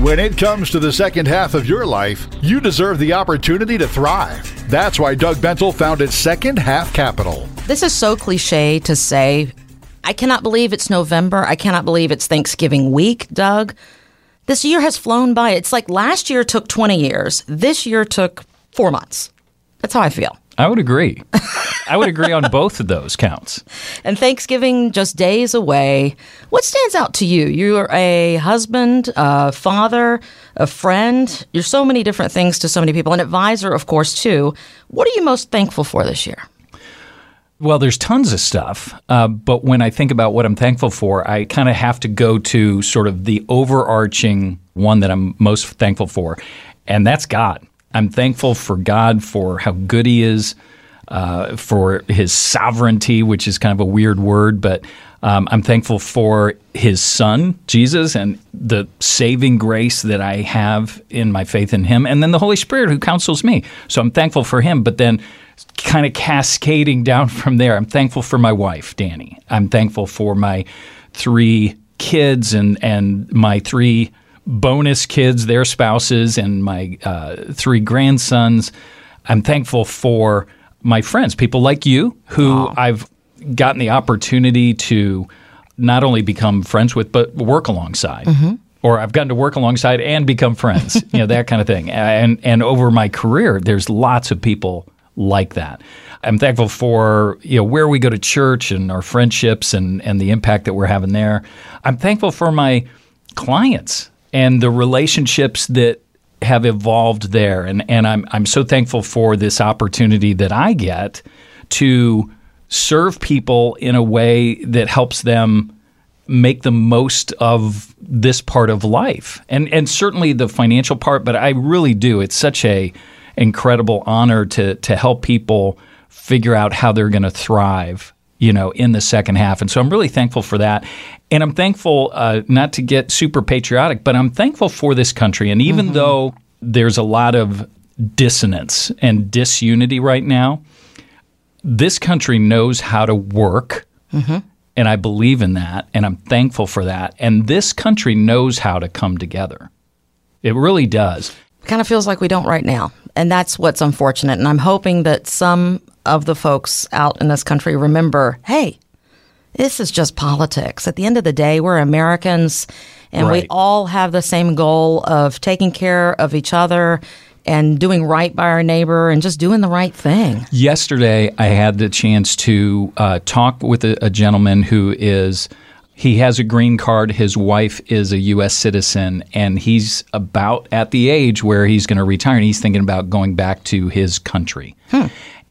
When it comes to the second half of your life, you deserve the opportunity to thrive. That's why Doug Bentel founded Second Half Capital. This is so cliche to say. I cannot believe it's November. I cannot believe it's Thanksgiving week, Doug. This year has flown by. It's like last year took 20 years. This year took four months. That's how I feel. I would agree. I would agree on both of those counts. And Thanksgiving just days away. What stands out to you? You're a husband, a father, a friend. You're so many different things to so many people, an advisor, of course, too. What are you most thankful for this year? Well, there's tons of stuff, uh, but when I think about what I'm thankful for, I kind of have to go to sort of the overarching one that I'm most thankful for, and that's God. I'm thankful for God for how good He is, uh, for His sovereignty, which is kind of a weird word, but um, I'm thankful for His Son, Jesus, and the saving grace that I have in my faith in Him, and then the Holy Spirit who counsels me. So I'm thankful for Him, but then kind of cascading down from there, I'm thankful for my wife, Danny. I'm thankful for my three kids and and my three bonus kids, their spouses, and my uh, three grandsons. I'm thankful for my friends, people like you, who I've gotten the opportunity to not only become friends with, but work alongside. Or I've gotten to work alongside and become friends, you know, that kind of thing. And and over my career, there's lots of people like that. I'm thankful for you know where we go to church and our friendships and and the impact that we're having there. I'm thankful for my clients and the relationships that have evolved there. And and I'm I'm so thankful for this opportunity that I get to serve people in a way that helps them make the most of this part of life. And and certainly the financial part but I really do. It's such a incredible honor to to help people figure out how they're going to thrive you know in the second half. And so I'm really thankful for that and I'm thankful uh, not to get super patriotic but I'm thankful for this country. And even though there's a lot of dissonance and disunity right now this country knows how to work. And I believe in that and I'm thankful for that. And this country knows how to come together. It really does. Kind of feels like we don't right now. And that's what's unfortunate. And I'm hoping that some of the folks out in this country remember hey, this is just politics. At the end of the day, we're Americans and we all have the same goal of taking care of each other and doing right by our neighbor and just doing the right thing. Yesterday, I had the chance to uh, talk with a, a gentleman who is. He has a green card. His wife is a U.S. citizen, and he's about at the age where he's going to retire. And he's thinking about going back to his country.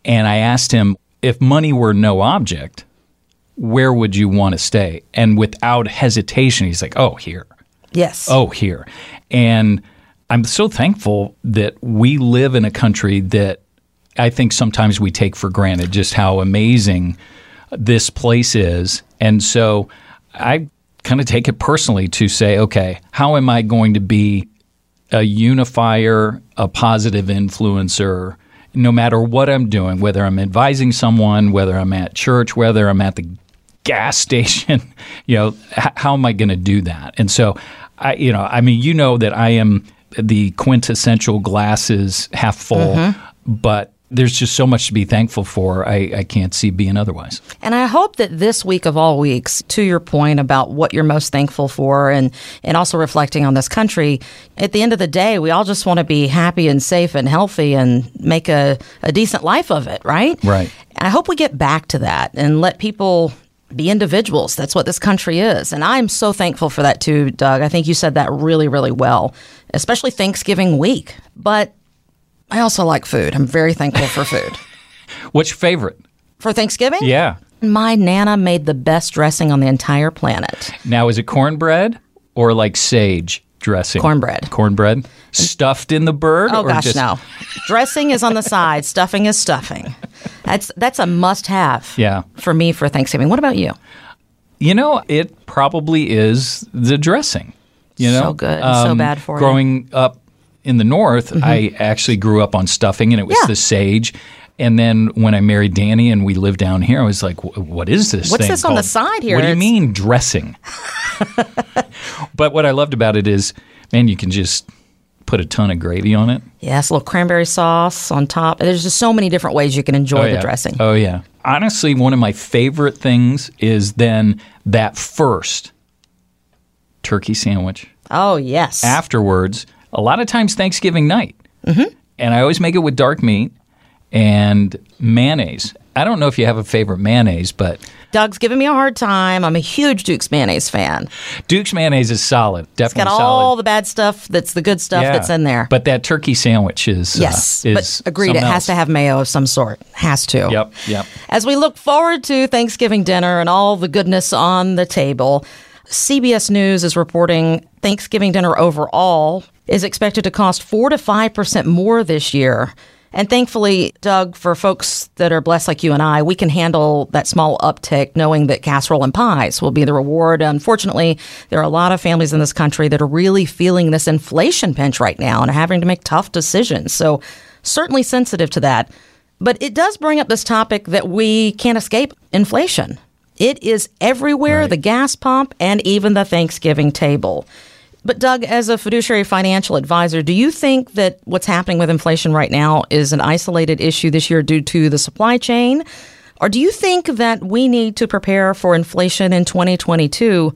And I asked him if money were no object, where would you want to stay? And without hesitation, he's like, "Oh, here." Yes. oh, here. And I'm so thankful that we live in a country that I think sometimes we take for granted just how amazing this place is. And so I kind of take it personally to say, okay, how am I going to be a unifier, a positive influencer, no matter what I'm doing, whether I'm advising someone, whether I'm at church, whether I'm at the gas station, you know, h- how am I going to do that? And so, I, you know, I mean, you know that I am the quintessential glasses half full, mm-hmm. but there's just so much to be thankful for. I, I can't see being otherwise. And I hope that this week of all weeks, to your point about what you're most thankful for and, and also reflecting on this country, at the end of the day, we all just want to be happy and safe and healthy and make a, a decent life of it, right? Right. I hope we get back to that and let people be individuals. That's what this country is. And I'm so thankful for that too, Doug. I think you said that really, really well, especially Thanksgiving week. But I also like food. I'm very thankful for food. What's your favorite? For Thanksgiving? Yeah. My Nana made the best dressing on the entire planet. Now, is it cornbread or like sage dressing? Cornbread. Cornbread stuffed in the bird. Oh or gosh, just- no. Dressing is on the side, stuffing is stuffing. That's that's a must-have. Yeah. For me for Thanksgiving. What about you? You know, it probably is the dressing. You know, Um, So good and so bad for you. Growing up in the north, I actually grew up on stuffing, and it was Yeah. the sage. And then when I married Danny and we lived down here, I was like, "What is this? What's this on the side here? What do you mean dressing?" but what I loved about it is, man, you can just put a ton of gravy on it. Yes, a little cranberry sauce on top. There's just so many different ways you can enjoy oh, the dressing. Oh yeah. Honestly, one of my favorite things is then that first turkey sandwich. Oh, yes. Afterwards, a lot of times Thanksgiving night. Mm-hmm. And I always make it with dark meat and mayonnaise. I don't know if you have a favorite mayonnaise, but Doug's giving me a hard time. I'm a huge Duke's mayonnaise fan. Duke's mayonnaise is solid. Definitely Got solid. all the bad stuff that's the good stuff Yeah. that's in there. But that turkey sandwich is yes, uh, is but agreed. It something has to have mayo of some sort. Has to. Yep, yep. As we look forward to Thanksgiving dinner and all the goodness on the table, CBS News is reporting Thanksgiving dinner overall is expected to cost 4 to 5% more this year. And thankfully, Doug, for folks that are blessed like you and I, we can handle that small uptick knowing that casserole and pies will be the reward. Unfortunately, there are a lot of families in this country that are really feeling this inflation pinch right now and are having to make tough decisions. So, certainly sensitive to that. But it does bring up this topic that we can't escape inflation. It is everywhere Right. the gas pump and even the Thanksgiving table. But, Doug, as a fiduciary financial advisor, do you think that what's happening with inflation right now is an isolated issue this year due to the supply chain? Or do you think that we need to prepare for inflation in 2022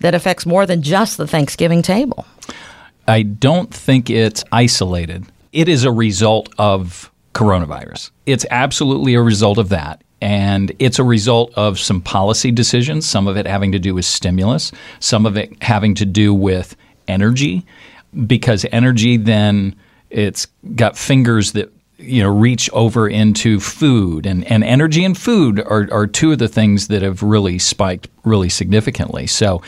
that affects more than just the Thanksgiving table? I don't think it's isolated. It is a result of coronavirus. It's absolutely a result of that. And it's a result of some policy decisions, some of it having to do with stimulus, some of it having to do with energy, because energy then it's got fingers that you know reach over into food and, and energy and food are, are two of the things that have really spiked really significantly. So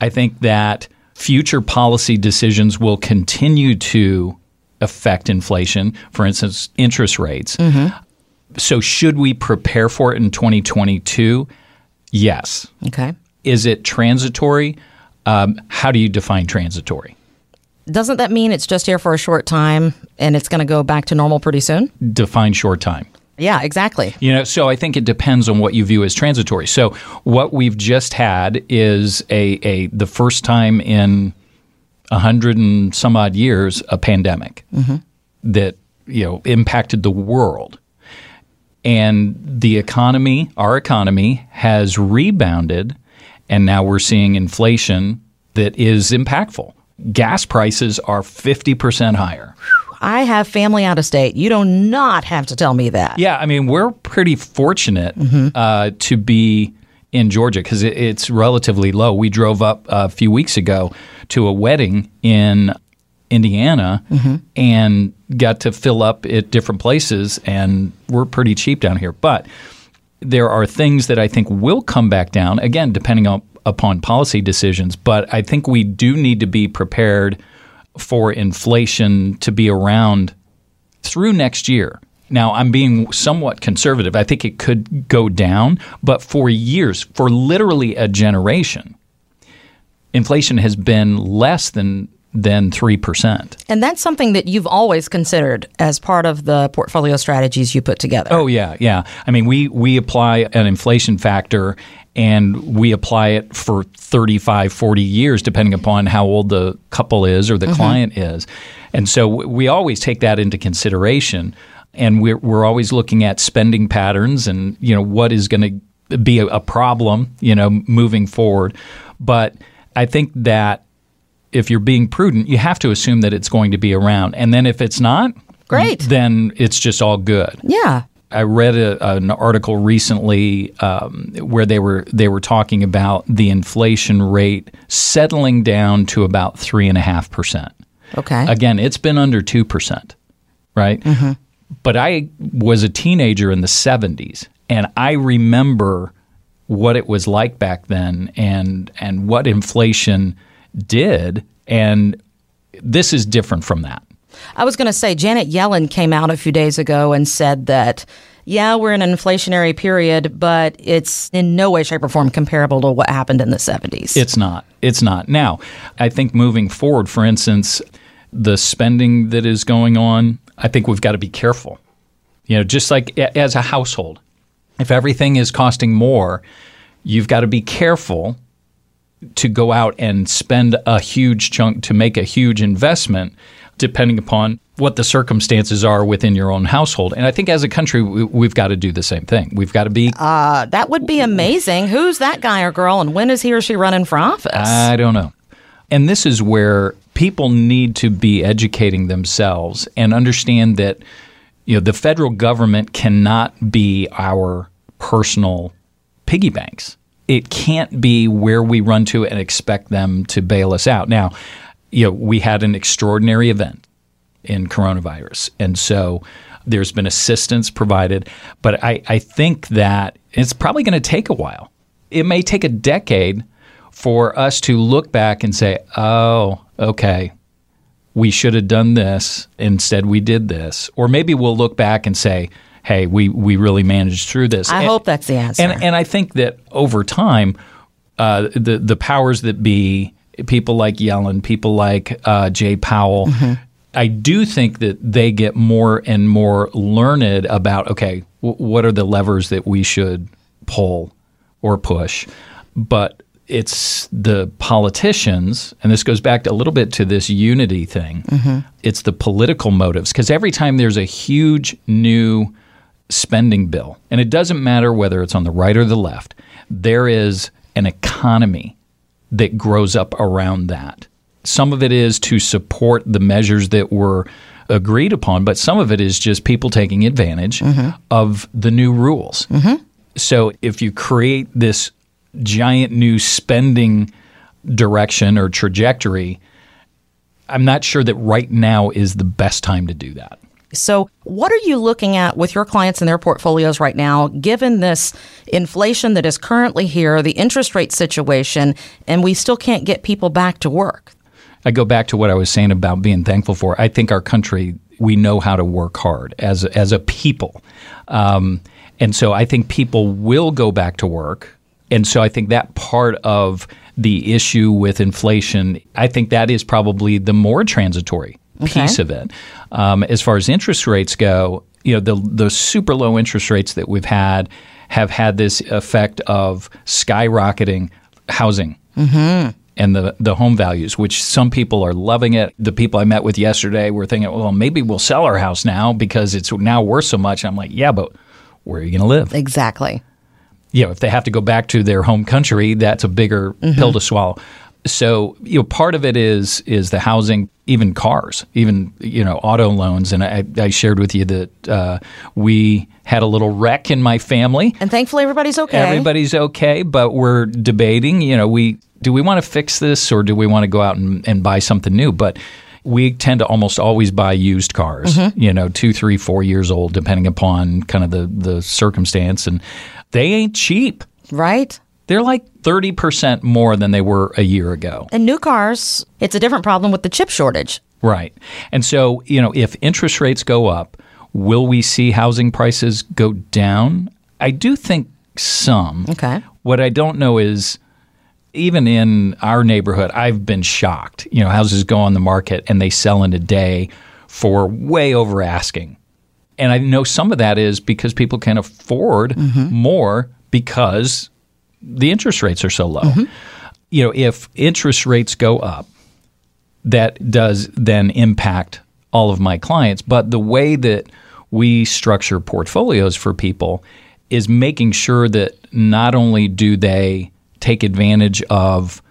I think that future policy decisions will continue to affect inflation, for instance, interest rates. Mm-hmm. So, should we prepare for it in 2022? Yes. Okay. Is it transitory? Um, how do you define transitory? Doesn't that mean it's just here for a short time and it's going to go back to normal pretty soon? Define short time. Yeah, exactly. You know, so I think it depends on what you view as transitory. So what we've just had is a, a the first time in a hundred and some odd years a pandemic that you know impacted the world, and the economy, our economy, has rebounded, and now we're seeing inflation that is impactful. Gas prices are fifty percent higher. I have family out of state. You do not have to tell me that. Yeah, I mean, we're pretty fortunate uh, to be in Georgia because it, it's relatively low. We drove up a few weeks ago to a wedding in Indiana and got to fill up at different places, and we're pretty cheap down here. But there are things that I think will come back down, again, depending on, upon policy decisions. But I think we do need to be prepared for inflation to be around through next year. Now, I'm being somewhat conservative. I think it could go down, but for years, for literally a generation, inflation has been less than than 3%. And that's something that you've always considered as part of the portfolio strategies you put together. Oh yeah, yeah. I mean, we we apply an inflation factor and we apply it for 35, 40 years depending upon how old the couple is or the mm-hmm. client is. And so we always take that into consideration and we're we're always looking at spending patterns and you know what is going to be a, a problem, you know, moving forward. But I think that if you're being prudent, you have to assume that it's going to be around. And then if it's not, Great. then it's just all good. Yeah. I read a, an article recently um, where they were they were talking about the inflation rate settling down to about three and a half percent. Okay. Again, it's been under two percent, right? But I was a teenager in the '70s, and I remember what it was like back then, and and what inflation did, and this is different from that. I was going to say Janet Yellen came out a few days ago and said that yeah, we're in an inflationary period, but it's in no way shape or form comparable to what happened in the 70s. It's not. It's not. Now, I think moving forward, for instance, the spending that is going on, I think we've got to be careful. You know, just like as a household, if everything is costing more, you've got to be careful to go out and spend a huge chunk to make a huge investment, depending upon what the circumstances are within your own household. And I think as a country, we, have got to do the same thing. We've got to be. Uh, that would be amazing. Who's that guy or girl, and when is he or she running for office? I don't know. And this is where people need to be educating themselves and understand that you know the federal government cannot be our personal piggy banks. It can't be where we run to and expect them to bail us out. Now, you know, we had an extraordinary event in coronavirus. And so there's been assistance provided, but I, I think that it's probably going to take a while. It may take a decade for us to look back and say, oh, okay, we should have done this. Instead, we did this. Or maybe we'll look back and say, hey, we, we really managed through this. I and, hope that's the answer. And, and I think that over time, uh, the, the powers that be, people like Yellen, people like uh, Jay Powell, mm-hmm. I do think that they get more and more learned about, okay, w- what are the levers that we should pull or push? But it's the politicians, and this goes back a little bit to this unity thing. Mm-hmm. It's the political motives because every time there's a huge new spending bill, and it doesn't matter whether it's on the right or the left, there is an economy that grows up around that. Some of it is to support the measures that were agreed upon, but some of it is just people taking advantage mm-hmm. of the new rules. Mm-hmm. So if you create this giant new spending direction or trajectory, I'm not sure that right now is the best time to do that. So, what are you looking at with your clients and their portfolios right now, given this inflation that is currently here, the interest rate situation, and we still can't get people back to work? I go back to what I was saying about being thankful for. I think our country, we know how to work hard as a, as a people. Um, and so I think people will go back to work and so I think that part of the issue with inflation, I think that is probably the more transitory piece okay. of it. Um, as far as interest rates go, you know, the the super low interest rates that we've had have had this effect of skyrocketing housing. Mm-hmm and the, the home values, which some people are loving it. The people I met with yesterday were thinking, well, maybe we'll sell our house now because it's now worth so much. I'm like, yeah, but where are you going to live? Exactly you know, if they have to go back to their home country, that's a bigger mm-hmm. pill to swallow. So, you know, part of it is is the housing, even cars, even you know, auto loans. And I, I shared with you that uh, we had a little wreck in my family, and thankfully everybody's okay. Everybody's okay, but we're debating. You know, we do we want to fix this or do we want to go out and, and buy something new? But we tend to almost always buy used cars, mm-hmm. you know, two, three, four years old, depending upon kind of the, the circumstance. And they ain't cheap. Right. They're like 30% more than they were a year ago. And new cars, it's a different problem with the chip shortage. Right. And so, you know, if interest rates go up, will we see housing prices go down? I do think some. Okay. What I don't know is even in our neighborhood, I've been shocked. You know, houses go on the market and they sell in a day for way over asking and I know some of that is because people can afford mm-hmm. more because the interest rates are so low. Mm-hmm. You know, if interest rates go up, that does then impact all of my clients. But the way that we structure portfolios for people is making sure that not only do they take advantage of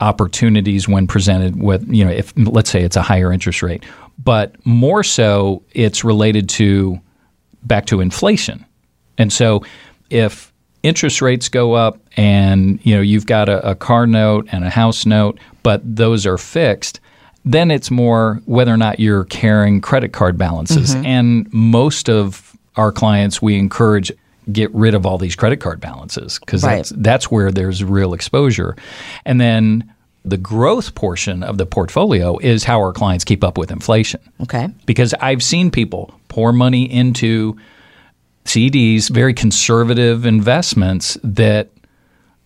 opportunities when presented with, you know, if let's say it's a higher interest rate, but more so it's related to back to inflation. And so if interest rates go up and you know you've got a, a car note and a house note, but those are fixed, then it's more whether or not you're carrying credit card balances. Mm-hmm. And most of our clients we encourage get rid of all these credit card balances because right. that's that's where there's real exposure. And then the growth portion of the portfolio is how our clients keep up with inflation. Okay. Because I've seen people pour money into CDs, very conservative investments that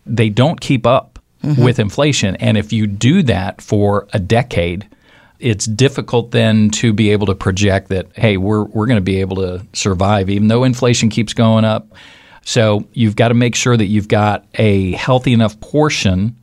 they don't keep up mm-hmm. with inflation. And if you do that for a decade, it's difficult then to be able to project that, hey, we're, we're going to be able to survive even though inflation keeps going up. So you've got to make sure that you've got a healthy enough portion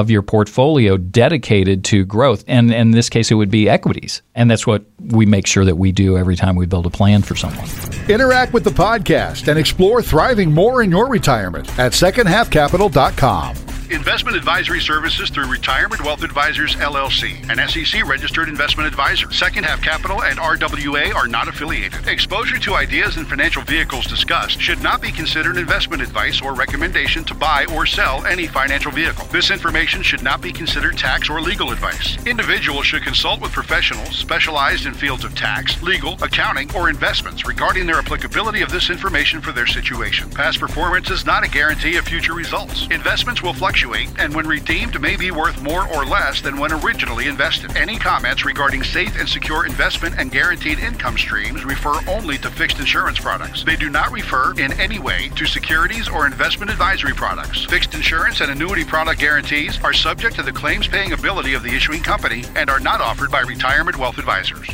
of your portfolio dedicated to growth. And, in this case, it would be equities. And that's what we make sure that we do every time we build a plan for someone. Interact with the podcast and explore thriving more in your retirement at secondhalfcapital.com. Investment advisory services through Retirement Wealth Advisors LLC, an SEC registered investment advisor. Second Half Capital and RWA are not affiliated. Exposure to ideas and financial vehicles discussed should not be considered investment advice or recommendation to buy or sell any financial vehicle. This information should not be considered tax or legal advice. Individuals should consult with professionals specialized in fields of tax, legal, accounting, or investments regarding their applicability of this information for their situation. Past performance is not a guarantee of future results. Investments will fluctuate and when redeemed may be worth more or less than when originally invested. Any comments regarding safe and secure investment and guaranteed income streams refer only to fixed insurance products. They do not refer in any way to securities or investment advisory products. Fixed insurance and annuity product guarantees are subject to the claims paying ability of the issuing company and are not offered by retirement wealth advisors.